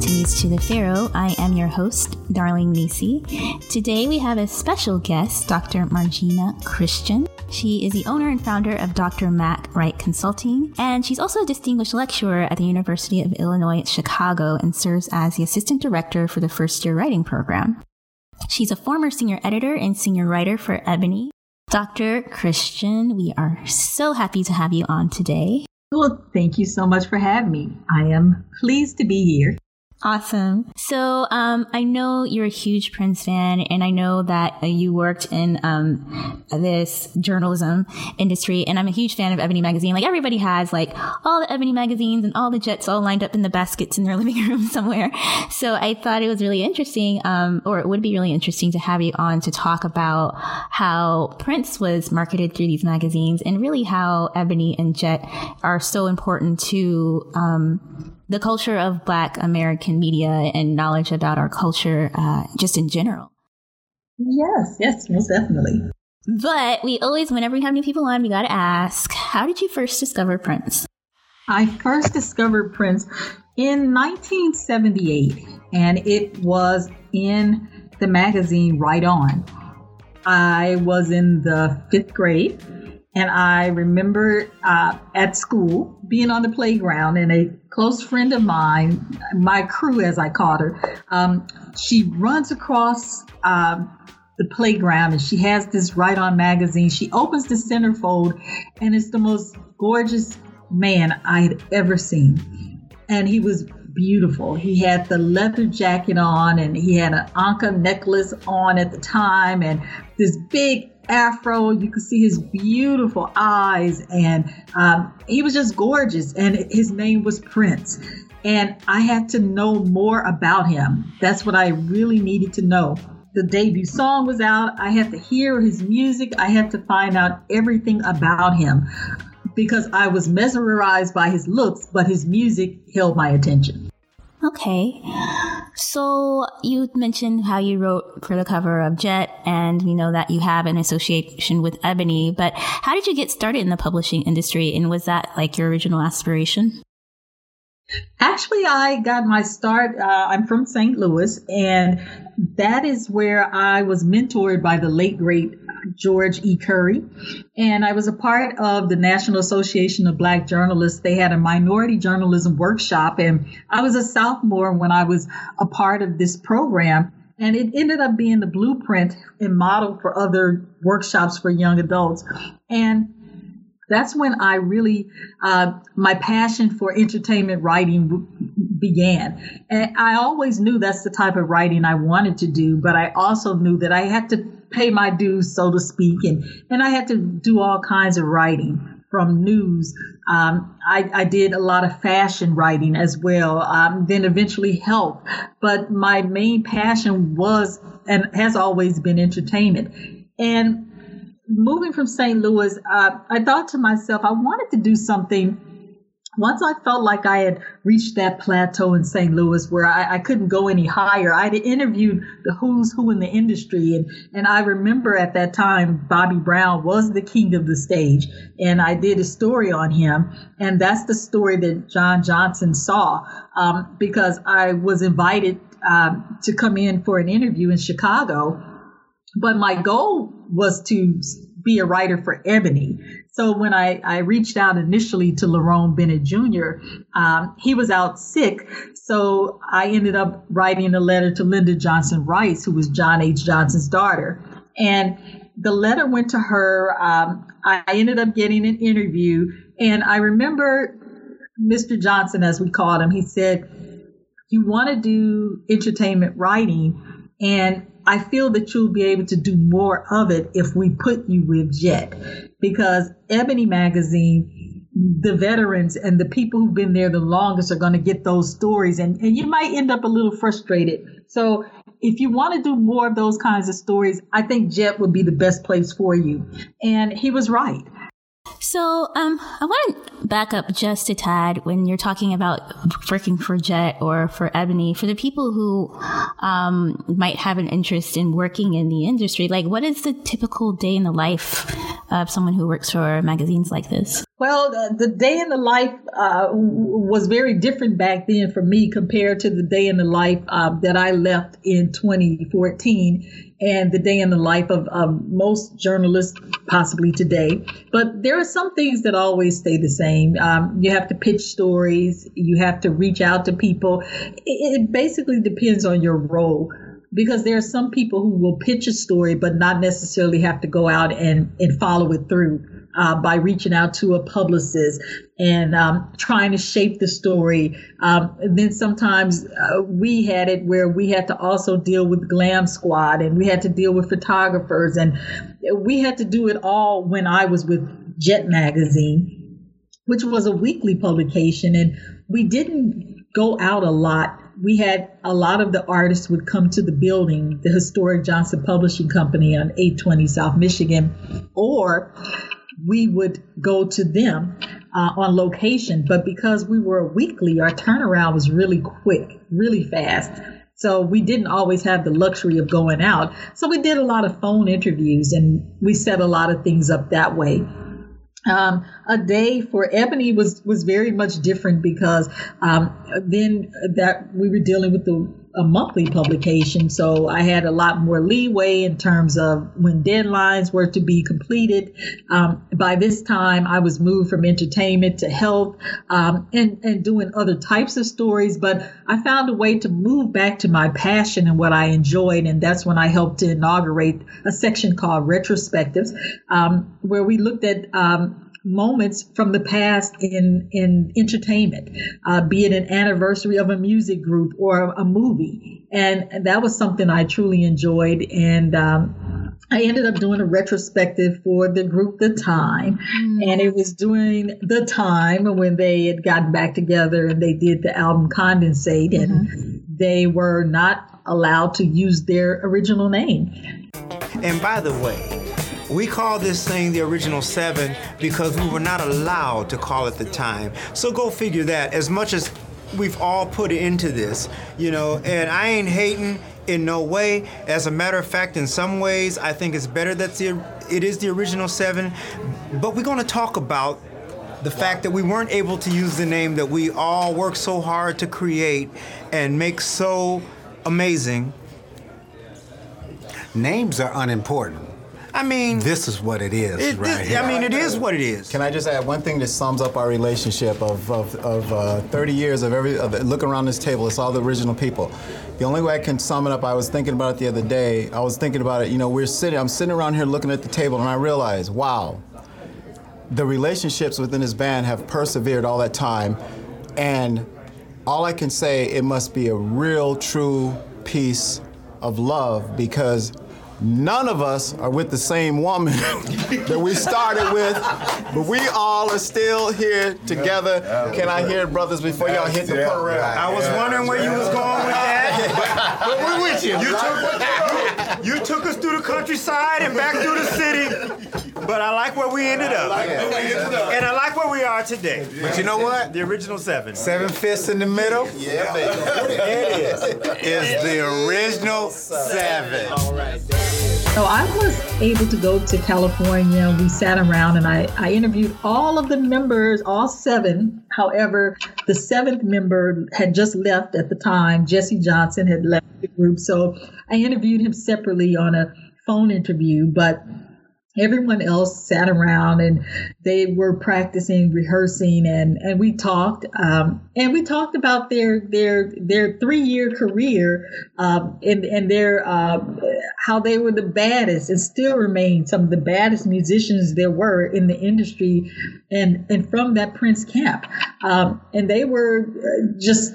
to the Pharaoh. I am your host, Darling Nisi. Today we have a special guest, Dr. Margena Christian. She is the owner and founder of Dr. Mac Wright Consulting, and she's also a distinguished lecturer at the University of Illinois Chicago and serves as the assistant director for the first year writing program. She's a former senior editor and senior writer for Ebony. Dr. Christian, we are so happy to have you on today. Well, thank you so much for having me. I am pleased to be here. Awesome. So, um, I know you're a huge Prince fan, and I know that uh, you worked in um, this journalism industry, and I'm a huge fan of Ebony magazine. Like everybody has, like all the Ebony magazines and all the Jets all lined up in the baskets in their living room somewhere. So, I thought it was really interesting, um, or it would be really interesting to have you on to talk about how Prince was marketed through these magazines, and really how Ebony and Jet are so important to um, the culture of Black American media and knowledge about our culture uh, just in general. Yes, yes, most definitely. But we always, whenever we have new people on, we got to ask, how did you first discover Prince? I first discovered Prince in 1978, and it was in the magazine Right On. I was in the fifth grade, and I remember uh, at school being on the playground, and a close friend of mine, my crew as I called her, um, she runs across um, the playground and she has this Right On magazine. She opens the centerfold, and it's the most gorgeous man I had ever seen. And he was beautiful. He had the leather jacket on and he had an ankh necklace on at the time and this big afro. You could see his beautiful eyes, and um, he was just gorgeous. And his name was Prince. And I had to know more about him. That's what I really needed to know. The debut song was out. I had to hear his music. I had to find out everything about him because I was mesmerized by his looks, but his music held my attention. Okay. So you mentioned how you wrote for the cover of Jet, and we know that you have an association with Ebony, but how did you get started in the publishing industry, and was that like your original aspiration? Actually, I got my start. Uh, I'm from St. Louis, and that is where I was mentored by the late great George E. Curry. And I was a part of the National Association of Black Journalists. They had a minority journalism workshop, and I was a sophomore when I was a part of this program. And it ended up being the blueprint and model for other workshops for young adults. And that's when I really, uh, my passion for entertainment writing w- began. And I always knew that's the type of writing I wanted to do, but I also knew that I had to pay my dues, so to speak, and, and I had to do all kinds of writing from news. Um, I, I, did a lot of fashion writing as well, um, then eventually health. But my main passion was and has always been entertainment. And moving from St. Louis, uh, I thought to myself, I wanted to do something. Once I felt like I had reached that plateau in St. Louis where I, I couldn't go any higher, I had interviewed the who's who in the industry. And, and I remember at that time, Bobby Brown was the king of the stage. And I did a story on him. And that's the story that John Johnson saw um, because I was invited um, to come in for an interview in Chicago but my goal was to be a writer for Ebony. So when I, I reached out initially to Lerone Bennett Jr., um, he was out sick. So I ended up writing a letter to Linda Johnson Rice, who was John H. Johnson's daughter. And the letter went to her. Um, I ended up getting an interview. And I remember Mr. Johnson, as we called him, he said, You want to do entertainment writing. And I feel that you'll be able to do more of it if we put you with Jet. Because Ebony Magazine, the veterans and the people who've been there the longest are going to get those stories and, and you might end up a little frustrated. So if you want to do more of those kinds of stories, I think Jet would be the best place for you. And he was right. So, um, I want to back up just a tad when you're talking about working for Jet or for Ebony. For the people who um, might have an interest in working in the industry, like what is the typical day in the life of someone who works for magazines like this? Well, uh, the day in the life uh, was very different back then for me compared to the day in the life uh, that I left in 2014 and the day in the life of, most journalists possibly today. But there are some things that always stay the same. Um, you have to pitch stories, you have to reach out to people. It, it basically depends on your role because there are some people who will pitch a story but not necessarily have to go out and, and follow it through uh, by reaching out to a publicist and um, trying to shape the story. Um, then sometimes uh, we had it where we had to also deal with Glam Squad and we had to deal with photographers and we had to do it all when I was with Jet Magazine, which was a weekly publication, and we didn't go out a lot we had a lot of the artists would come to the building, the historic Johnson Publishing Company on 820 South Michigan, or we would go to them uh, on location. But because we were weekly, our turnaround was really quick, really fast. So we didn't always have the luxury of going out. So we did a lot of phone interviews and we set a lot of things up that way. Um, a day for Ebony was was very much different because um, then that we were dealing with the a monthly publication, so I had a lot more leeway in terms of when deadlines were to be completed. Um, by this time, I was moved from entertainment to health um, and and doing other types of stories, but I found a way to move back to my passion and what I enjoyed, and that's when I helped to inaugurate a section called Retrospectives, um, where we looked at um, moments from the past in in entertainment, uh, be it an anniversary of a music group or a movie, and that was something I truly enjoyed. And um, I ended up doing a retrospective for the group The Time, mm. and it was during the time when they had gotten back together and they did the album Condensate, and mm-hmm. they were not allowed to use their original name. And by the way, we call this thing the original seven because we were not allowed to call it the time. So go figure that. As much as we've all put into this, you know, and I ain't hating in no way. As a matter of fact, in some ways, I think it's better that the, it is the original seven. But we're going to talk about the fact that we weren't able to use the name that we all worked so hard to create and make so amazing. Names are unimportant. I mean, this is what it is, it, right? This, I mean, it is what it is. Can I just add one thing that sums up our relationship of, of, of uh, 30 years of every of, look around this table, it's all the original people. The only way I can sum it up, I was thinking about it the other day. I was thinking about it. You know, we're sitting. I'm sitting around here looking at the table, and I realized, wow, the relationships within this band have persevered all that time, and all I can say, it must be a real, true piece of love because None of us are with the same woman that we started with, but we all are still here together. Can I hear it, brothers, before y'all hit the parade? I was wondering where you was going with that, but, we're with you. You took, you took us through the countryside and back through the city, but I like where we ended up. And I like where we are today. But you know what? The original seven. Seven fists in the middle? Yeah, baby. It is. Is the original seven. All right. So I was able to go to California. We sat around and I, I interviewed all of the members, all seven. However, the seventh member had just left at the time. Jesse Johnson had left the group. So I interviewed him separately on a phone interview. But everyone else sat around and they were practicing rehearsing and and we talked um, and we talked about their their their three year career um, and and their uh, how they were the baddest and still remain some of the baddest musicians there were in the industry and and from that Prince camp. Um, and they were uh, just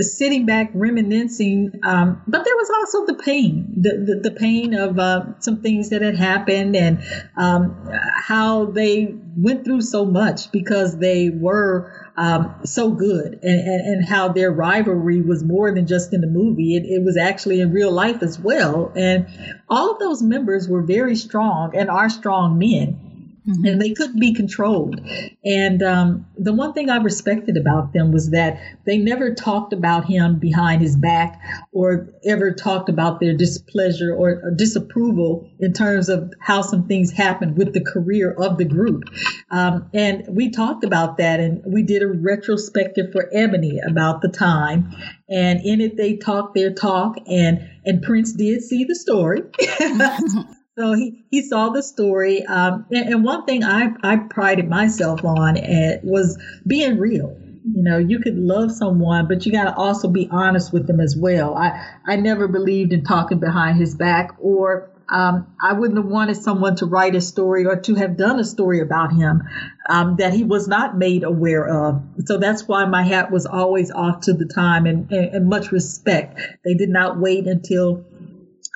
sitting back reminiscing um, but there was also the pain the the, the pain of uh, some things that had happened and um, how they went through so much because they were um, so good and, and, and, how their rivalry was more than just in the movie. It, it was actually in real life as well. And all of those members were very strong and are strong men. Mm-hmm. And they couldn't be controlled. And um, the one thing I respected about them was that they never talked about him behind his back or ever talked about their displeasure or, or disapproval in terms of how some things happened with the career of the group. Um, and we talked about that and we did a retrospective for Ebony about the time. And in it, they talked their talk, and and Prince did see the story. So he, he saw the story. Um, and, and, one thing I, I prided myself on uh, was being real. You know, you could love someone, but you got to also be honest with them as well. I, I never believed in talking behind his back, or um, I wouldn't have wanted someone to write a story or to have done a story about him um, that he was not made aware of. So that's why my hat was always off to the time and, and, and much respect. They did not wait until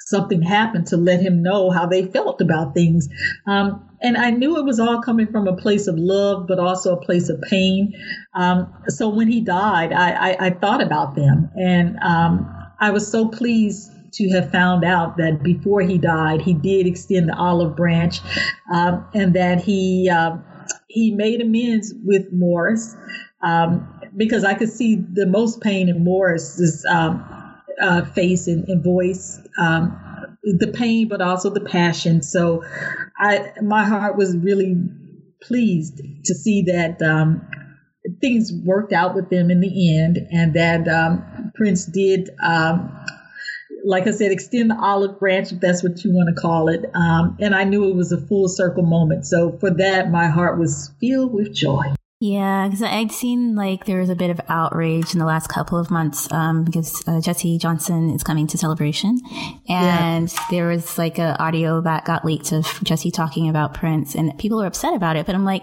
something happened to let him know how they felt about things. Um, and I knew it was all coming from a place of love, but also a place of pain. Um, so when he died, I, I, I, thought about them, and um, I was so pleased to have found out that before he died, he did extend the olive branch, um, and that he uh, he made amends with Morris um, because I could see the most pain in Morris's um, uh, face and, and voice, um, the pain, but also the passion. So, I my heart was really pleased to see that um, things worked out with them in the end, and that um, Prince did. Um, like I said, extend the olive branch, if that's what you want to call it. Um, and I knew it was a full circle moment. So for that, my heart was filled with joy. Yeah, because I'd seen like there was a bit of outrage in the last couple of months um, because uh, Jesse Johnson is coming to Celebration, and yeah. there was like an audio that got leaked of Jesse talking about Prince, and people were upset about it. But I'm like,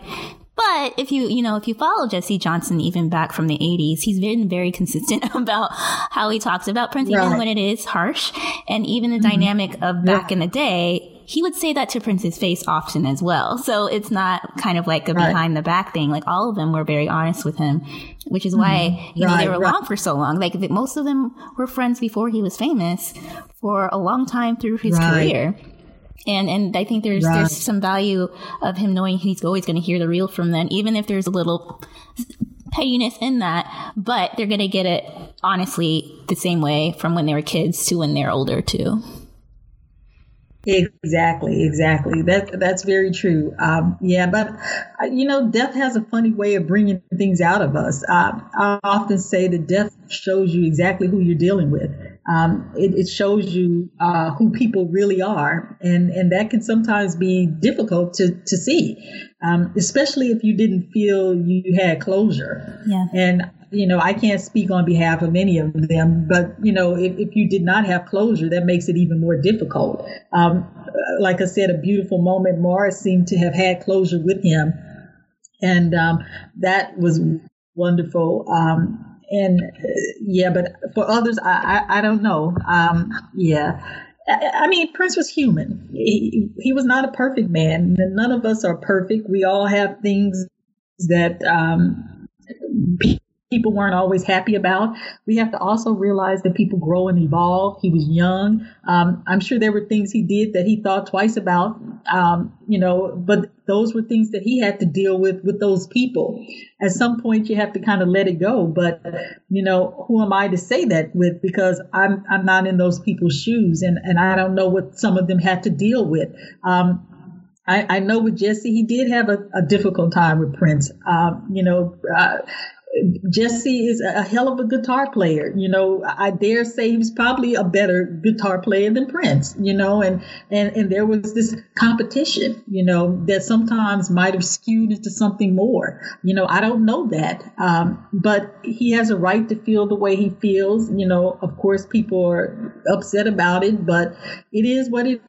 but if you, you know, if you follow Jesse Johnson even back from the 80s, he's been very consistent about how he talks about Prince, right. even when it is harsh. And even the mm-hmm. dynamic of back yeah. in the day, he would say that to Prince's face often as well. So it's not kind of like a right. behind the back thing. Like all of them were very honest with him, which is why, mm-hmm. you know, they were right. along for so long. Like most of them were friends before he was famous for a long time through his career and and I think there's right. there's some value of him knowing he's always going to hear the real from them, even if there's a little pettiness in that. But they're going to get it honestly the same way from when they were kids to when they're older too. Exactly, exactly. That that's very true. Um, yeah, but uh, you know, death has a funny way of bringing things out of us. Uh, I often say that death shows you exactly who you're dealing with um, it, it, shows you uh, who people really are, and and that can sometimes be difficult to to see, um, especially if you didn't feel you had closure. Yeah. And you know, I can't speak on behalf of any of them, but you know, if, if you did not have closure, that makes it even more difficult. Um, like I said, a beautiful moment. Morris seemed to have had closure with him, and um, that was wonderful. Um, and uh, yeah, but for others, I, I, I don't know. Um, yeah. I, mean, Prince was human. He, he was not a perfect man. None of us are perfect. We all have things that um, people weren't always happy about. We have to also realize that people grow and evolve. He was young. Um, I'm sure there were things he did that he thought twice about, um, you know, but those were things that he had to deal with with those people. At some point, you have to kind of let it go. But you know, who am I to say that with? Because I'm I'm not in those people's shoes, and and I don't know what some of them had to deal with. Um, I, I, know with Jesse, he did have a, a difficult time with Prince. Um, you know, uh, Jesse is a hell of a guitar player. You know, I dare say he was probably a better guitar player than Prince, you know, and, and, and there was this competition, you know, that sometimes might have skewed into something more. You know, I don't know that. Um, but he has a right to feel the way he feels. You know, of course, people are upset about it, but it is what it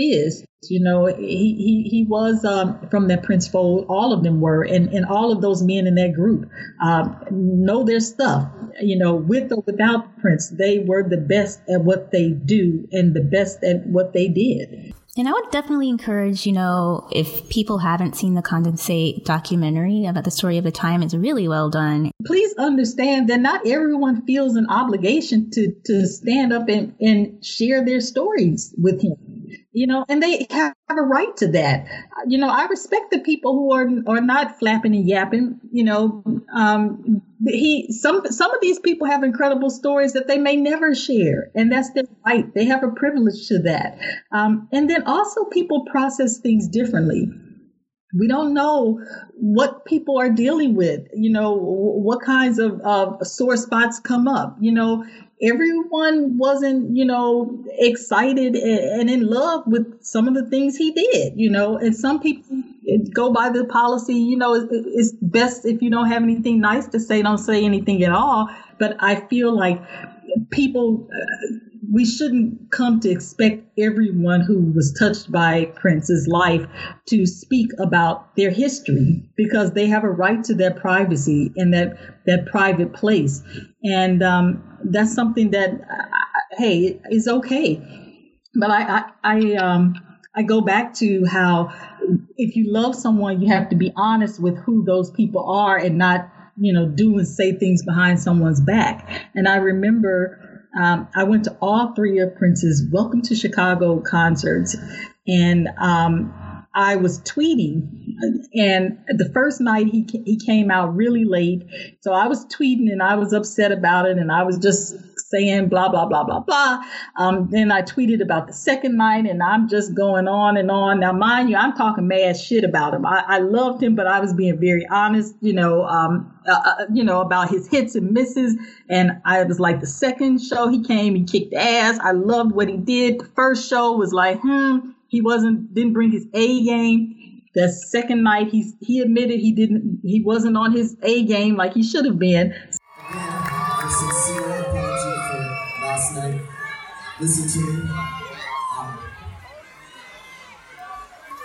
is. You know, he he, he was um, from that Prince fold. All of them were, and and all of those men in that group um, know their stuff. You know, with or without Prince, they were the best at what they do and the best at what they did. And I would definitely encourage, you know, if people haven't seen the Condensate documentary about the story of the time, it's really well done. Please understand that not everyone feels an obligation to, to stand up and, and share their stories with him you know, and they have a right to that. You know, I respect the people who are are not flapping and yapping. You know, um, he some some of these people have incredible stories that they may never share, and that's their right. They have a privilege to that. Um, and then also, people process things differently we don't know what people are dealing with you know what kinds of, of sore spots come up you know everyone wasn't, you know, excited and in love with some of the things he did, you know, and some people go by the policy, you know, it's best if you don't have anything nice to say, don't say anything at all. But I feel like people, uh, we shouldn't come to expect everyone who was touched by Prince's life to speak about their history because they have a right to their privacy and that that private place, and um, that's something that uh, hey is okay. But I I, I um. I go back to how if you love someone, you have to be honest with who those people are and not, you know, do and say things behind someone's back. And I remember um, I went to all three of Prince's Welcome to Chicago concerts, and um, I was tweeting, and the first night he he came out really late, so I was tweeting and I was upset about it, and I was just saying blah blah blah blah blah. Um, then I tweeted about the second night, and I'm just going on and on. Now, mind you, I'm talking mad shit about him. I, I loved him, but I was being very honest, you know, um, uh, uh you know about his hits and misses. And I was like, the second show he came, he kicked ass. I loved what he did. The first show was like, hmm he wasn't didn't bring his A game. The second night, he he admitted he didn't he wasn't on his A game like he should have been. Listen to me. Um,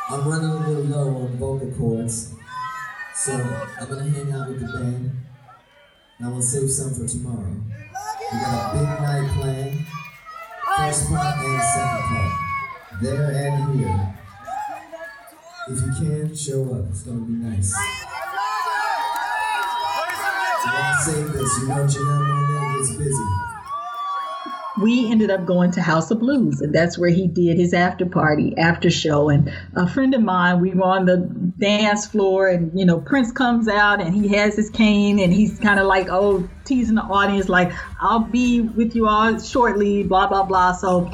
I'm running a little low on vocal cords, so I'm gonna hang out with the band. And I'm gonna save some for tomorrow. We got a big night planned. First part and second part there and here. If you can, show up. It's to be nice. Say this. You know, Janelle Monáe gets busy. We ended up going to House of Blues, and that's where he did his after party, after show. And a friend of mine, we were on the dance floor, and you know, Prince comes out, and he has his cane, and he's kind of like, oh, teasing the audience, like, I'll be with you all shortly, blah blah blah. So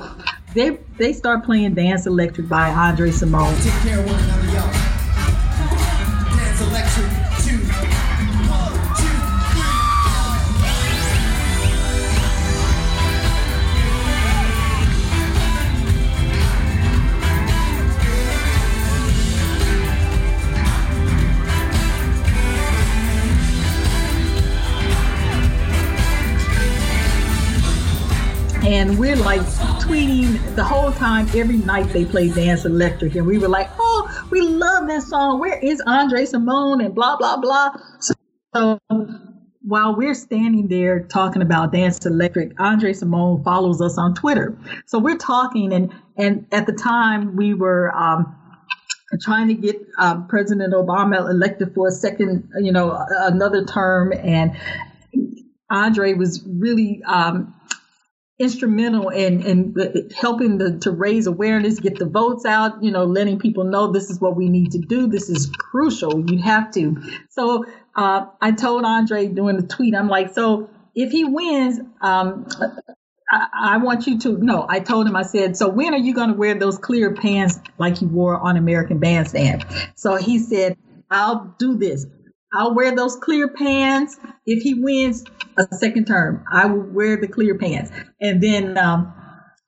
they they start playing Dance Electric by Andre Cymone. And we're like tweeting the whole time. Every night they play dance electric and we were like oh we love that song. Where is andre Cymone?" and blah blah blah. So while we're standing there talking about dance electric andre Cymone follows us on twitter. So we're talking and and at the time we were um, trying to get uh, president obama elected for a second you know another term and andre was really um, instrumental in in helping the, to raise awareness, get the votes out, you know, letting people know this is what we need to do. This is crucial. You have to. So uh, I told Andre during the tweet, I'm like, so if he wins, um, I, I, want you to know. I told him, I said, so when are you going to wear those clear pants like you wore on American Bandstand? So he said, I'll do this. I'll wear those clear pants. If he wins a second term, I will wear the clear pants. And then um,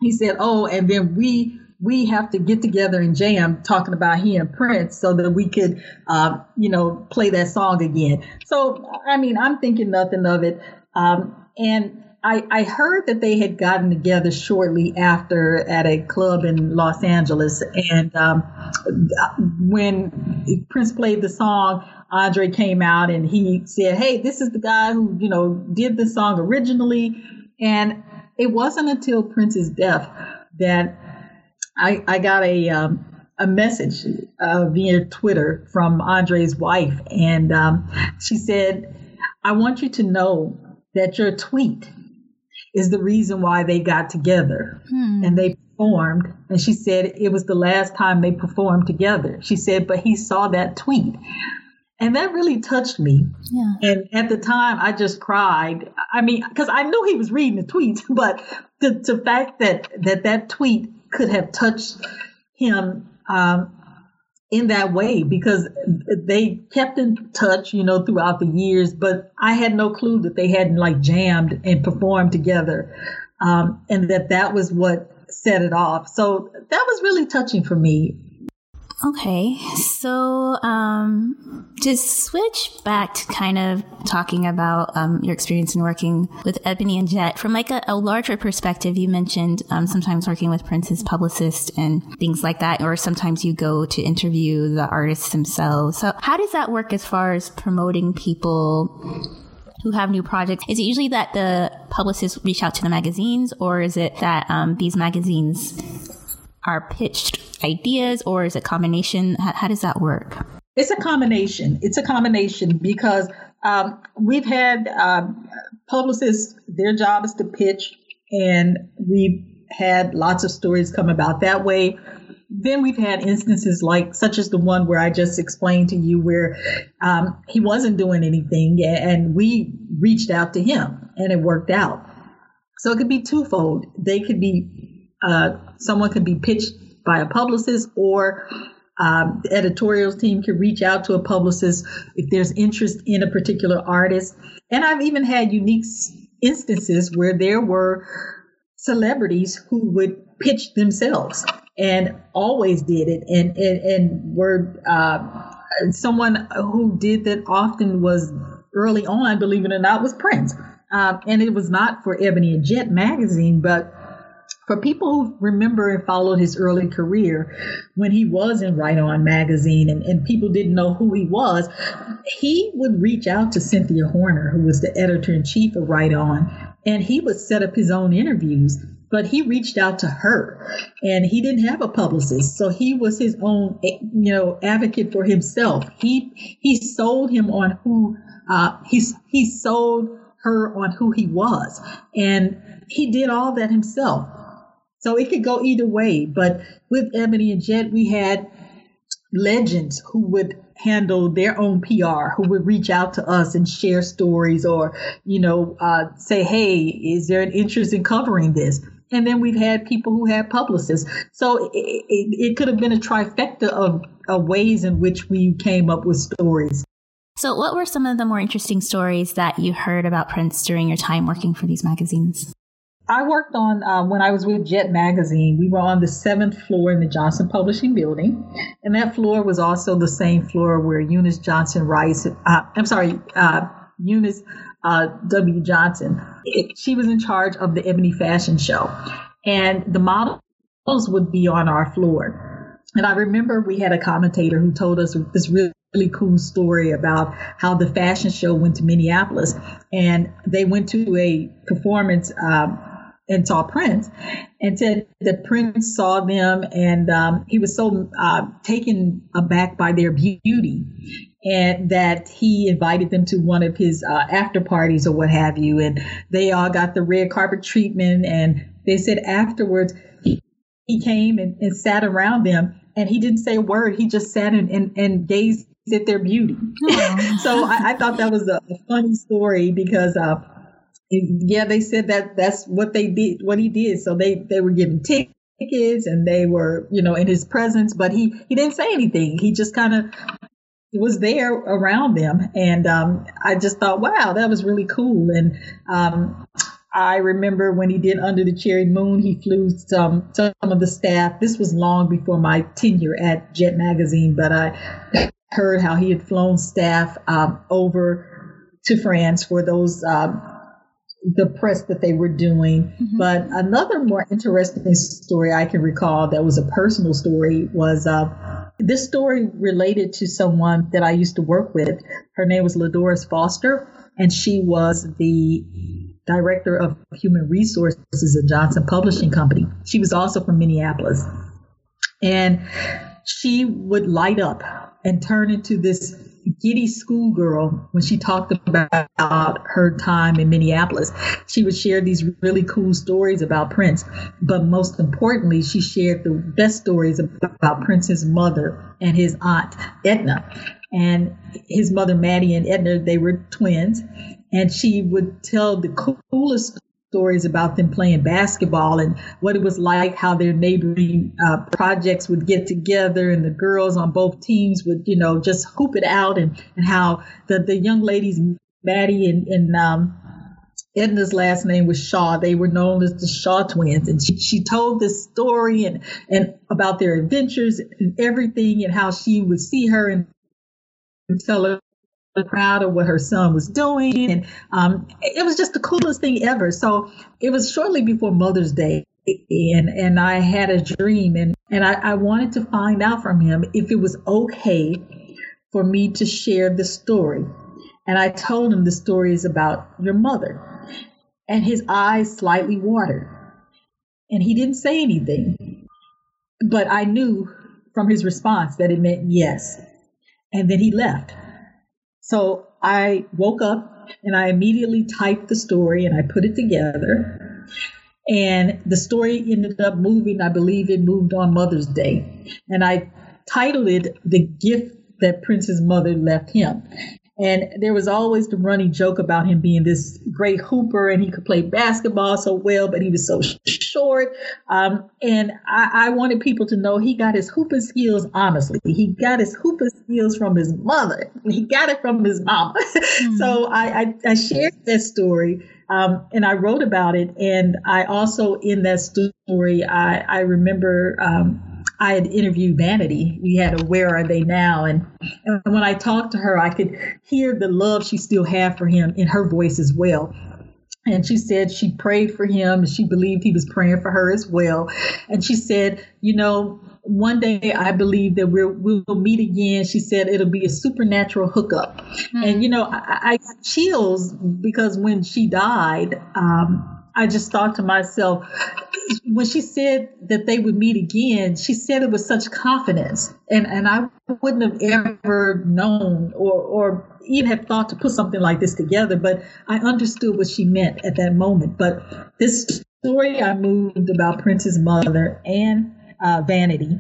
he said, "Oh, and then we we have to get together and jam, talking about he and Prince, so that we could, uh, you know, play that song again." So, I mean, I'm thinking nothing of it. Um, and I, I, heard that they had gotten together shortly after at a club in Los Angeles. And um, when Prince played the song, Andre came out and he said, Hey, this is the guy who, you know, did the song originally. And it wasn't until Prince's death that I, I got a, um, a message uh, via Twitter from Andre's wife. And um, she said, I want you to know that your tweet is the reason why they got together hmm. and they performed. And she said it was the last time they performed together. She said, but he saw that tweet. And that really touched me. Yeah. And at the time, I just cried. I mean, because I knew he was reading the tweets, but the, the fact that, that that tweet could have touched him um, in that way because they kept in touch, you know, throughout the years, but I had no clue that they hadn't like jammed and performed together. Um, and that that was what set it off. So that was really touching for me. Okay, so um, to switch back to kind of talking about um, your experience in working with Ebony and Jet from like a, a larger perspective, you mentioned um, sometimes working with Prince's publicist and things like that, or sometimes you go to interview the artists themselves. So how does that work as far as promoting people? who have new projects? Is it usually that the publicists reach out to the magazines, or is it that um, these magazines are pitched ideas or is it combination? How, how does that work? It's a combination. It's a combination because um, we've had um, publicists, their job is to pitch, and we've had lots of stories come about that way. Then we've had instances like, such as the one where I just explained to you, where um, he wasn't doing anything, and we reached out to him, and it worked out. So it could be twofold. They could be, uh, someone could be pitched by a publicist or um, the editorial team can reach out to a publicist if there's interest in a particular artist. And I've even had unique instances where there were celebrities who would pitch themselves and always did it and, and, and were uh, someone who did that often was early on, believe it or not, was Prince. Uh, and it was not for Ebony and Jet magazine, but for people who remember and followed his early career when he was in Right On magazine and, and people didn't know who he was, he would reach out to Cynthia Horner, who was the editor in chief of Right On, and he would set up his own interviews. But he reached out to her and he didn't have a publicist. So he was his own, you know, advocate for himself. He, he sold him on who, uh, he, he sold her on who he was. And he did all that himself. So it could go either way. But with Ebony and Jet, we had legends who would handle their own PR, who would reach out to us and share stories or, you know, uh, say, hey, is there an interest in covering this? And then we've had people who had publicists. So it, it, it could have been a trifecta of, of ways in which we came up with stories. So, what were some of the more interesting stories that you heard about Prince during your time working for these magazines? I worked on um, when I was with Jet Magazine. We were on the seventh floor in the Johnson Publishing Building, and that floor was also the same floor where Eunice Johnson Rice. Uh, I'm sorry, uh, Eunice uh, W. Johnson. It, she was in charge of the Ebony Fashion Show, and the models would be on our floor. And I remember we had a commentator who told us this really really cool story about how the fashion show went to Minneapolis and they went to a performance um, and saw Prince and said that Prince saw them and um, he was so uh, taken aback by their beauty and that he invited them to one of his uh, after parties or what have you. And they all got the red carpet treatment. And they said afterwards, he, he came and, and sat around them and he didn't say a word. He just sat and, and, and gazed at their beauty. so I, I, thought that was a, a funny story because uh, yeah, they said that that's what they did, what he did. So they they were giving tickets and they were, you know, in his presence, but he he didn't say anything. He just kind of was there around them, and um, I just thought, wow, that was really cool. And um, I remember when he did Under the Cherry Moon, he flew some some of the staff. This was long before my tenure at Jet Magazine, but I heard how he had flown staff um, over to France for those. Um, the press that they were doing. Mm-hmm. But another more interesting story I can recall that was a personal story was uh, this story related to someone that I used to work with. Her name was Ladoris Foster, and she was the director of human resources at Johnson Publishing Company. She was also from Minneapolis. And she would light up and turn into this giddy schoolgirl when she talked about her time in Minneapolis. She would share these really cool stories about Prince, but most importantly, she shared the best stories about Prince's mother and his aunt, Edna. And his mother, Mattie, and Edna, they were twins. And she would tell the coolest stories about them playing basketball and what it was like, how their neighboring uh, projects would get together and the girls on both teams would, you know, just hoop it out and, and how the, the young ladies, Mattie and, and um, Edna's last name was Shaw. They were known as the Shaw twins. And she, she told this story and, and about their adventures and everything and how she would see her and tell her proud of what her son was doing. And um, it was just the coolest thing ever. So it was shortly before Mother's Day. And, and I had a dream and, and I, I wanted to find out from him if it was okay for me to share the story. And I told him the story is about your mother. And his eyes slightly watered. And he didn't say anything. But I knew from his response that it meant yes. And then he left. So I woke up and I immediately typed the story and I put it together. And the story ended up moving, I believe it moved on Mother's Day. And I titled it The Gift That Prince's Mother Left Him. And there was always the running joke about him being this great hooper and he could play basketball so well, but he was so short. Um, and I, I, wanted people to know he got his hooping skills honestly. He got his hooping skills from his mother. He got it from his mama. Mm-hmm. so I, I, I, shared that story. Um, and I wrote about it. And I also, in that story, I, I remember um, I had interviewed Vanity. We had a Where Are They Now? And, and when I talked to her, I could hear the love she still had for him in her voice as well. And she said she prayed for him and she believed he was praying for her as well. And she said, you know, one day I believe that we'll, we'll meet again. She said it'll be a supernatural hookup. Mm-hmm. And, you know, I, I chills because when she died, um, I just thought to myself, when she said that they would meet again, she said it with such confidence. And, and I wouldn't have ever known or, or even have thought to put something like this together, but I understood what she meant at that moment. But this story I moved about Prince's mother and uh, Vanity,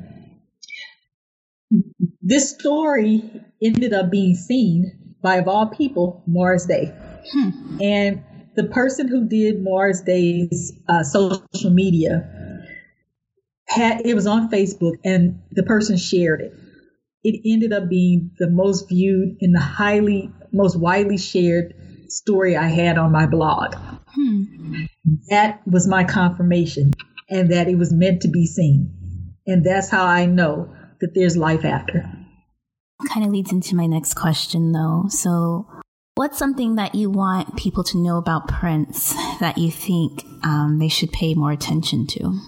this story ended up being seen by, of all people, Morris Day. Hmm. And the person who did Morris Day's uh, social media had it was on Facebook, and the person shared it. It ended up being the most viewed and the highly most widely shared story I had on my blog. Hmm. That was my confirmation, and that it was meant to be seen, and that's how I know that there's life after. Kind of leads into my next question, though. So, What's something that you want people to know about Prince that you think um, they should pay more attention to?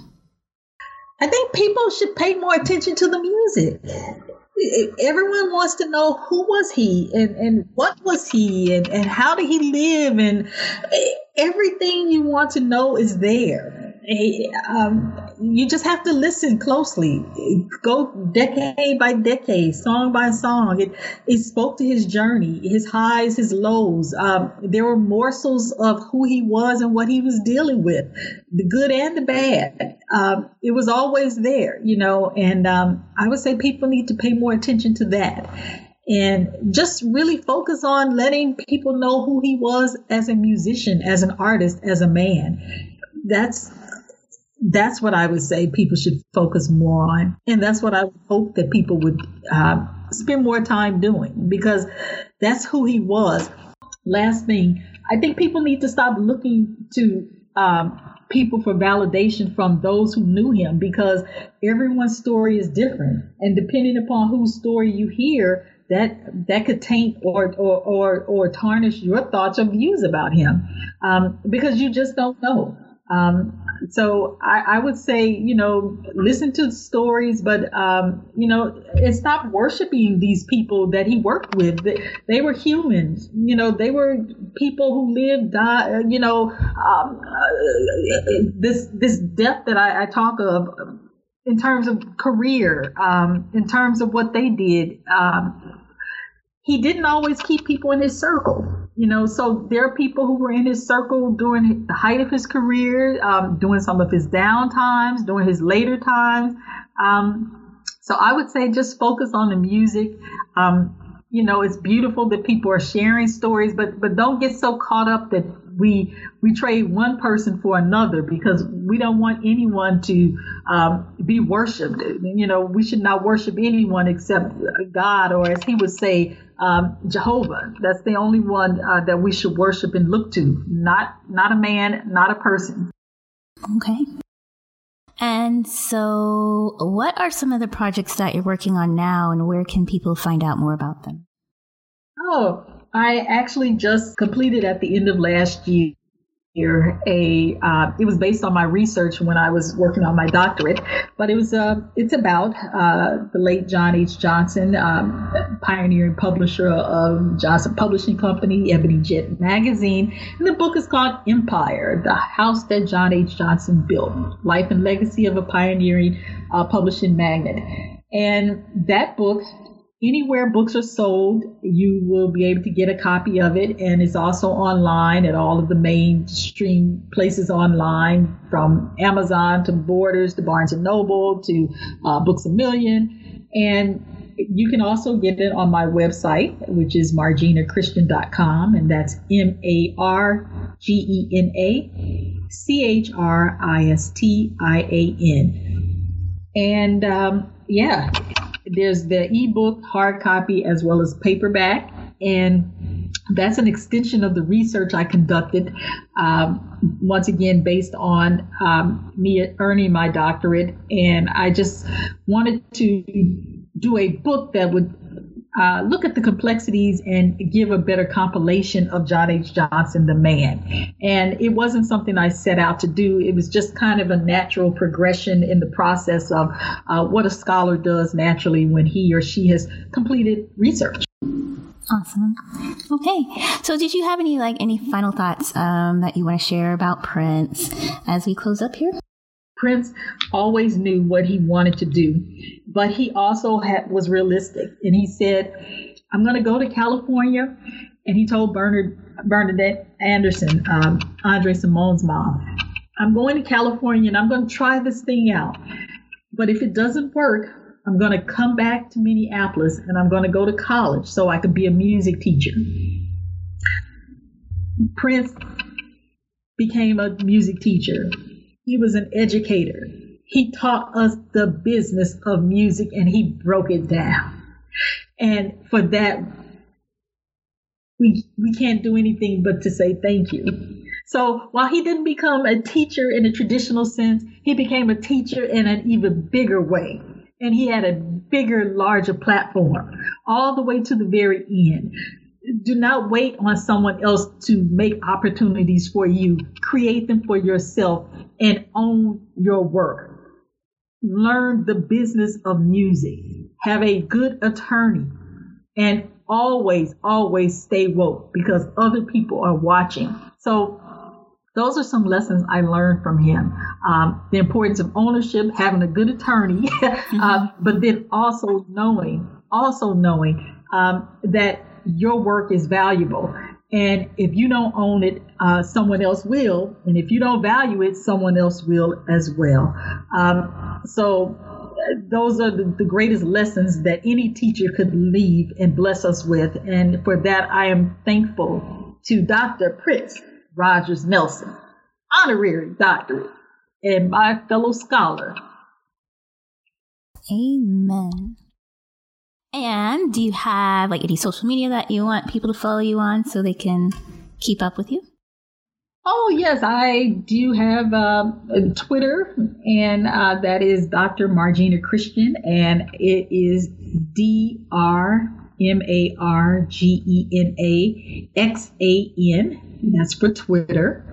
I think people should pay more attention to the music. Everyone wants to know who was he and, and what was he and, and how did he live and everything you want to know is there um, you just have to listen closely. Go decade by decade, song by song. It it spoke to his journey, his highs, his lows. Um, there were morsels of who he was and what he was dealing with, the good and the bad. Um, it was always there, you know. And um, I would say people need to pay more attention to that and just really focus on letting people know who he was as a musician, as an artist, as a man. That's that's what I would say people should focus more on. And that's what I hope that people would uh, spend more time doing because that's who he was. Last thing, I think people need to stop looking to um, people for validation from those who knew him because everyone's story is different. And depending upon whose story you hear, that that could taint or or or, or tarnish your thoughts or views about him um, because you just don't know. Um, so I, I, would say, you know, listen to the stories, but, um, you know, and stop worshiping these people that he worked with. They, they were humans, you know, they were people who lived, uh, you know, um, uh, this, this death that I, I, talk of in terms of career, um, in terms of what they did. Um, he didn't always keep people in his circle. You know, so there are people who were in his circle during the height of his career, um, during some of his down times, during his later times. Um, so I would say just focus on the music. Um, you know, it's beautiful that people are sharing stories, but but don't get so caught up that we we trade one person for another because we don't want anyone to um, be worshipped. You know, we should not worship anyone except God, or as he would say, um, Jehovah. That's the only one uh, that we should worship and look to. Not not a man, not a person. Okay. And so, what are some of the projects that you're working on now, and where can people find out more about them? Oh, I actually just completed at the end of last year a uh, it was based on my research when I was working on my doctorate, but it was uh, it's about uh, the late John H. Johnson, um, pioneering publisher of Johnson Publishing Company, Ebony Jet Magazine, and the book is called Empire: The House That John H. Johnson Built: Life and Legacy of a Pioneering uh, Publishing Magnate. And that book anywhere books are sold, you will be able to get a copy of it. And it's also online at all of the mainstream places online, from Amazon to Borders to Barnes and Noble to uh, Books a Million. And you can also get it on my website, which is margenachristian.com, and that's M A R G E N A C H R I S T I A N. And um, yeah, there's the ebook, hard copy, as well as paperback. And that's an extension of the research I conducted, um, once again, based on um, me earning my doctorate. And I just wanted to do a book that would uh, look at the complexities and give a better compilation of John H. Johnson, the man. And it wasn't something I set out to do. It was just kind of a natural progression in the process of uh, what a scholar does naturally when he or she has completed research. Awesome. Okay. So, did you have any like any final thoughts um, that you want to share about Prince as we close up here? Prince always knew what he wanted to do, but he also had, was realistic. And he said, I'm going to go to California. And he told Bernard, Bernadette Anderson, um, Andre Cymone's mom, I'm going to California and I'm going to try this thing out. But if it doesn't work, I'm going to come back to Minneapolis and I'm going to go to college so I could be a music teacher. Prince became a music teacher he was an educator. He taught us the business of music and he broke it down. And for that, we, we can't do anything but to say thank you. So while he didn't become a teacher in a traditional sense, he became a teacher in an even bigger way. And he had a bigger, larger platform all the way to the very end. Do not wait on someone else to make opportunities for you. Create them for yourself and own your work. Learn the business of music. Have a good attorney and always, always stay woke because other people are watching. So those are some lessons I learned from him. Um, the importance of ownership, having a good attorney, uh, but then also knowing, also knowing um, that your work is valuable and if you don't own it, uh, someone else will. And if you don't value it, someone else will as well. Um, so those are the, the, greatest lessons that any teacher could leave and bless us with. And for that, I am thankful to Dr. Prince Rogers Nelson, honorary doctorate, and my fellow scholar. Amen. And do you have like any social media that you want people to follow you on so they can keep up with you? Oh yes, I do have uh, Twitter, and uh, that is Dr. Margena Christian, and it is D R M A R G E N A X A N. That's for Twitter.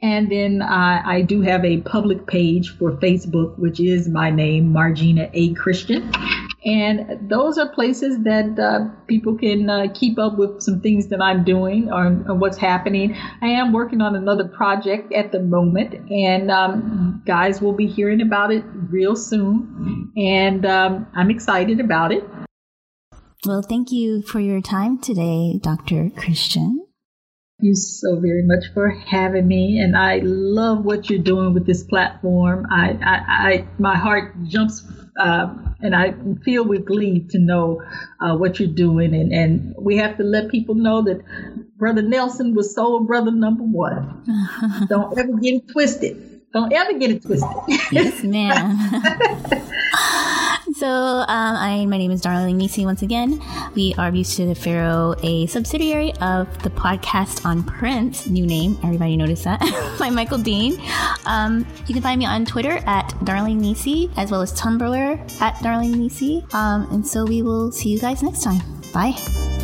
And then uh, I do have a public page for Facebook, which is my name, Margena A. Christian. And those are places that uh, people can uh, keep up with some things that I'm doing or, or, what's happening. I am working on another project at the moment, and um, guys will be hearing about it real soon. And um, I'm excited about it. Well, thank you for your time today, Dr. Christian. Thank you so very much for having me, and I love what you're doing with this platform. I, I, I my heart jumps, uh, and I feel with glee to know uh, what you're doing, and, and we have to let people know that Brother Nelson was soul brother number one. Don't ever get it twisted. Don't ever get it twisted. yes, ma'am. so, um, I, my name is Darling Nisi once again. We are Muse to the Pharaoh, a subsidiary of the podcast on Prince, new name, everybody noticed that, by Michael Dean. Um, you can find me on Twitter at Darling Nisi, as well as Tumblr at Darling Nisi. Um, and so we will see you guys next time. Bye.